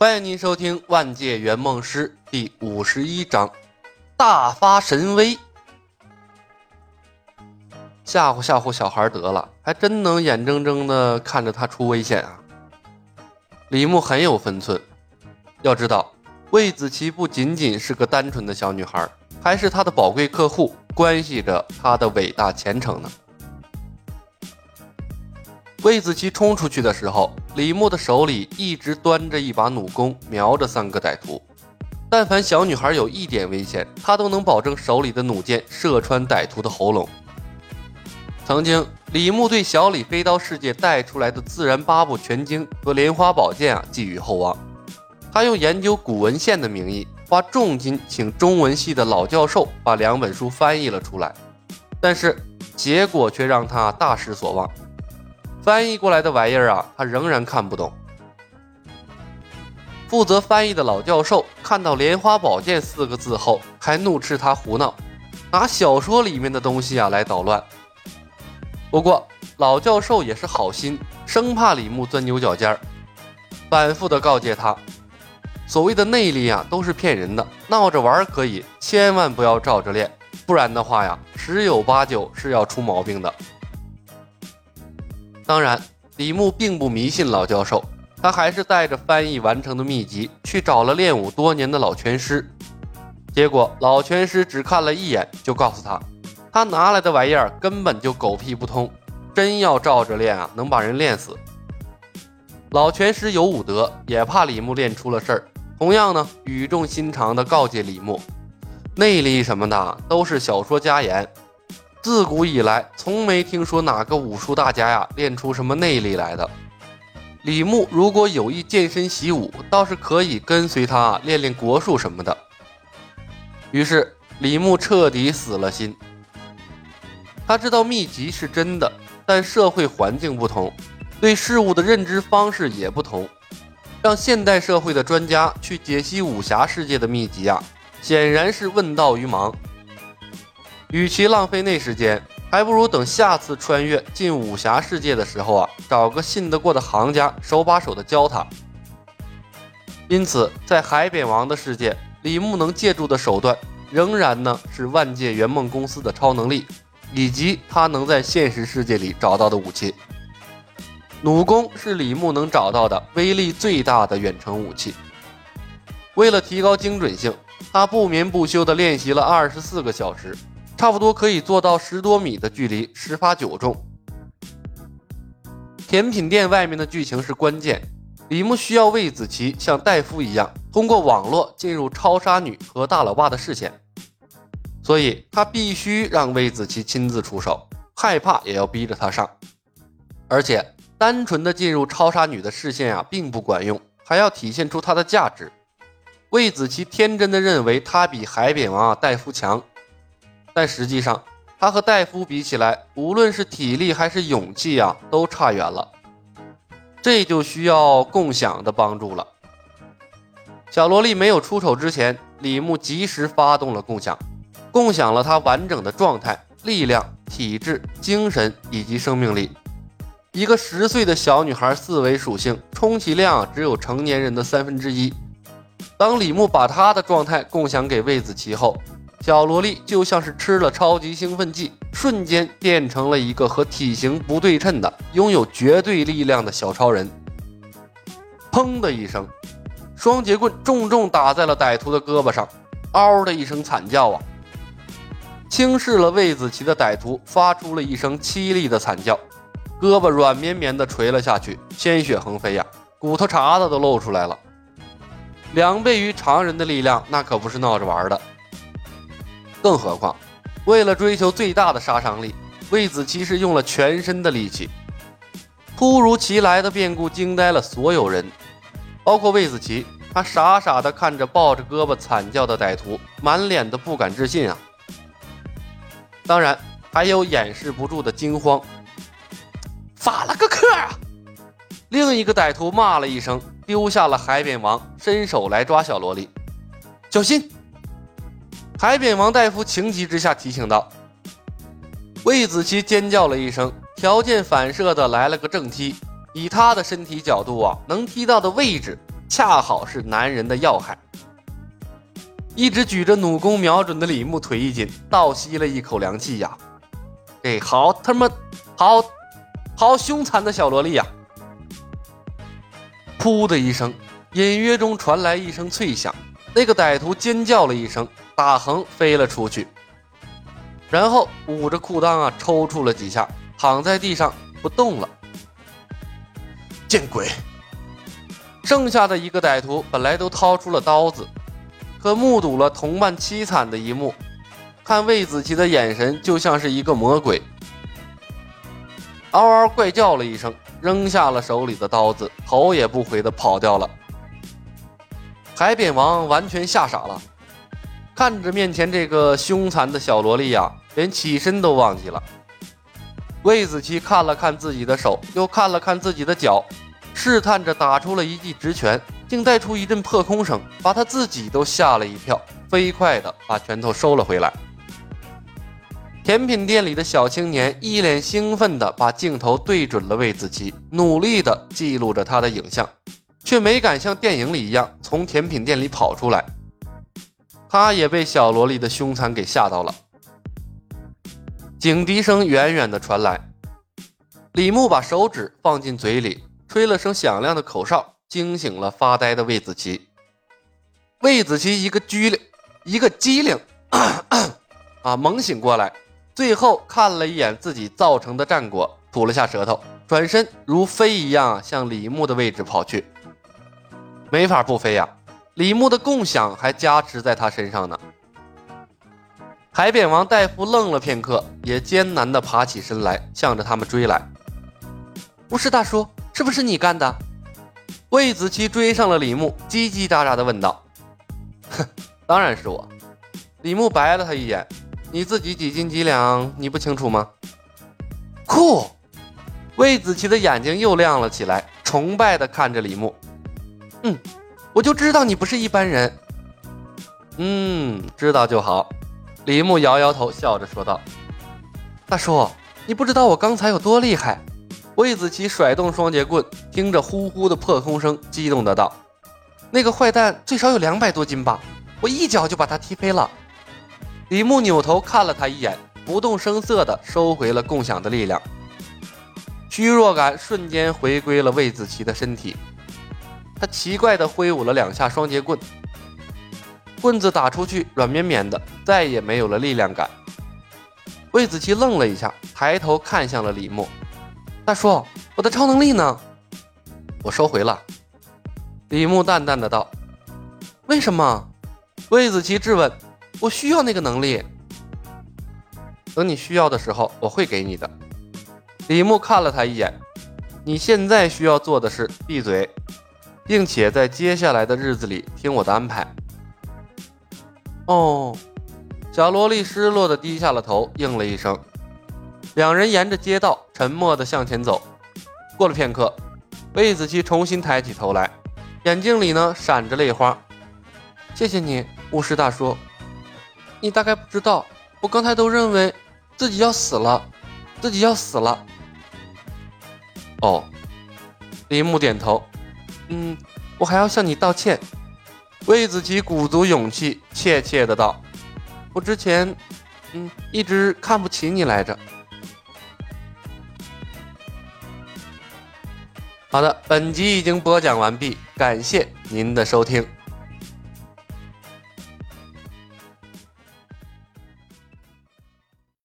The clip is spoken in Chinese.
欢迎您收听《万界圆梦师》第五十一章：大发神威。吓唬吓唬小孩得了，还真能眼睁睁的看着他出危险啊！李牧很有分寸，要知道魏子琪不仅仅是个单纯的小女孩，还是他的宝贵客户，关系着他的伟大前程呢。魏子琪冲出去的时候，李牧的手里一直端着一把弩弓，瞄着三个歹徒。但凡小女孩有一点危险，他都能保证手里的弩箭射穿歹徒的喉咙。曾经，李牧对小李飞刀世界带出来的《自然八部全经》和《莲花宝剑》啊寄予厚望，他用研究古文献的名义，花重金请中文系的老教授把两本书翻译了出来，但是结果却让他大失所望。翻译过来的玩意儿啊，他仍然看不懂。负责翻译的老教授看到“莲花宝剑”四个字后，还怒斥他胡闹，拿小说里面的东西啊来捣乱。不过老教授也是好心，生怕李牧钻牛角尖儿，反复的告诫他，所谓的内力啊都是骗人的，闹着玩可以，千万不要照着练，不然的话呀，十有八九是要出毛病的。当然，李牧并不迷信老教授，他还是带着翻译完成的秘籍去找了练武多年的老拳师。结果老拳师只看了一眼，就告诉他，他拿来的玩意儿根本就狗屁不通，真要照着练啊，能把人练死。老拳师有武德，也怕李牧练出了事儿，同样呢，语重心长地告诫李牧，内力什么的都是小说家言。自古以来，从没听说哪个武术大家呀练出什么内力来的。李牧如果有意健身习武，倒是可以跟随他练练国术什么的。于是李牧彻底死了心。他知道秘籍是真的，但社会环境不同，对事物的认知方式也不同。让现代社会的专家去解析武侠世界的秘籍啊，显然是问道于盲。与其浪费那时间，还不如等下次穿越进武侠世界的时候啊，找个信得过的行家手把手的教他。因此，在海扁王的世界，李牧能借助的手段仍然呢是万界圆梦公司的超能力，以及他能在现实世界里找到的武器。弩弓是李牧能找到的威力最大的远程武器。为了提高精准性，他不眠不休地练习了二十四个小时。差不多可以做到十多米的距离，十发九中。甜品店外面的剧情是关键，李牧需要魏子琪像戴夫一样，通过网络进入超杀女和大老爸的视线，所以他必须让魏子琪亲自出手，害怕也要逼着他上。而且单纯的进入超杀女的视线啊，并不管用，还要体现出他的价值。魏子琪天真的认为他比海扁王啊戴夫强。但实际上，他和戴夫比起来，无论是体力还是勇气啊，都差远了。这就需要共享的帮助了。小萝莉没有出手之前，李牧及时发动了共享，共享了他完整的状态、力量、体质、精神以及生命力。一个十岁的小女孩四维属性，充其量只有成年人的三分之一。当李牧把她的状态共享给魏子琪后，小萝莉就像是吃了超级兴奋剂，瞬间变成了一个和体型不对称的、拥有绝对力量的小超人。砰的一声，双节棍重重打在了歹徒的胳膊上，嗷的一声惨叫啊！轻视了魏子琪的歹徒发出了一声凄厉的惨叫，胳膊软绵绵的垂了下去，鲜血横飞呀，骨头茬子都露出来了。两倍于常人的力量，那可不是闹着玩的。更何况，为了追求最大的杀伤力，魏子琪是用了全身的力气。突如其来的变故惊呆了所有人，包括魏子琪。他傻傻地看着抱着胳膊惨叫的歹徒，满脸的不敢置信啊！当然，还有掩饰不住的惊慌。法了个克啊！另一个歹徒骂了一声，丢下了海扁王，伸手来抓小萝莉，小心！海扁王大夫情急之下提醒道：“魏子琪尖叫了一声，条件反射的来了个正踢。以他的身体角度啊，能踢到的位置恰好是男人的要害。一直举着弩弓瞄准的李牧腿一紧，倒吸了一口凉气呀！这好他妈好好凶残的小萝莉呀！噗的一声，隐约中传来一声脆响，那个歹徒尖叫了一声，打横飞了出去，然后捂着裤裆啊抽搐了几下，躺在地上不动了。见鬼！剩下的一个歹徒本来都掏出了刀子。可目睹了同伴凄惨的一幕，看魏子琪的眼神就像是一个魔鬼，嗷嗷怪叫了一声，扔下了手里的刀子，头也不回的跑掉了。海扁王完全吓傻了，看着面前这个凶残的小萝莉呀，连起身都忘记了。魏子琪看了看自己的手，又看了看自己的脚，试探着打出了一记直拳。竟带出一阵破空声，把他自己都吓了一跳，飞快地把拳头收了回来。甜品店里的小青年一脸兴奋地把镜头对准了魏子琪，努力地记录着他的影像，却没敢像电影里一样从甜品店里跑出来。他也被小萝莉的凶残给吓到了。警笛声远远的传来，李牧把手指放进嘴里，吹了声响亮的口哨。惊醒了发呆的魏子琪，魏子琪一个机灵，一个机灵，啊，猛醒过来，最后看了一眼自己造成的战果，吐了下舌头，转身如飞一样向李牧的位置跑去。没法不飞呀，李牧的共享还加持在他身上呢。海扁王戴夫愣了片刻，也艰难地爬起身来，向着他们追来。巫师大叔，是不是你干的？魏子期追上了李牧，叽叽喳喳地问道：“哼，当然是我。”李牧白了他一眼：“你自己几斤几两，你不清楚吗？”酷！魏子期的眼睛又亮了起来，崇拜地看着李牧：“嗯，我就知道你不是一般人。”“嗯，知道就好。”李牧摇摇头，笑着说道：“大叔，你不知道我刚才有多厉害。”魏子琪甩动双节棍，听着呼呼的破空声，激动的道：“那个坏蛋最少有两百多斤吧，我一脚就把他踢飞了。”李牧扭头看了他一眼，不动声色的收回了共享的力量，虚弱感瞬间回归了魏子琪的身体。他奇怪的挥舞了两下双节棍，棍子打出去软绵绵的，再也没有了力量感。魏子琪愣了一下，抬头看向了李牧。大叔，我的超能力呢？我收回了。李牧淡淡的道：“为什么？”魏子琪质问。“我需要那个能力。等你需要的时候，我会给你的。”李牧看了他一眼。“你现在需要做的是闭嘴，并且在接下来的日子里听我的安排。”哦，小萝莉失落的低下了头，应了一声。两人沿着街道沉默地向前走。过了片刻，魏子期重新抬起头来，眼睛里呢闪着泪花。谢谢你，巫师大叔。你大概不知道，我刚才都认为自己要死了，自己要死了。哦，李牧点头。嗯，我还要向你道歉。魏子琪鼓足勇气，怯怯的道：“我之前，嗯，一直看不起你来着。”好的，本集已经播讲完毕，感谢您的收听。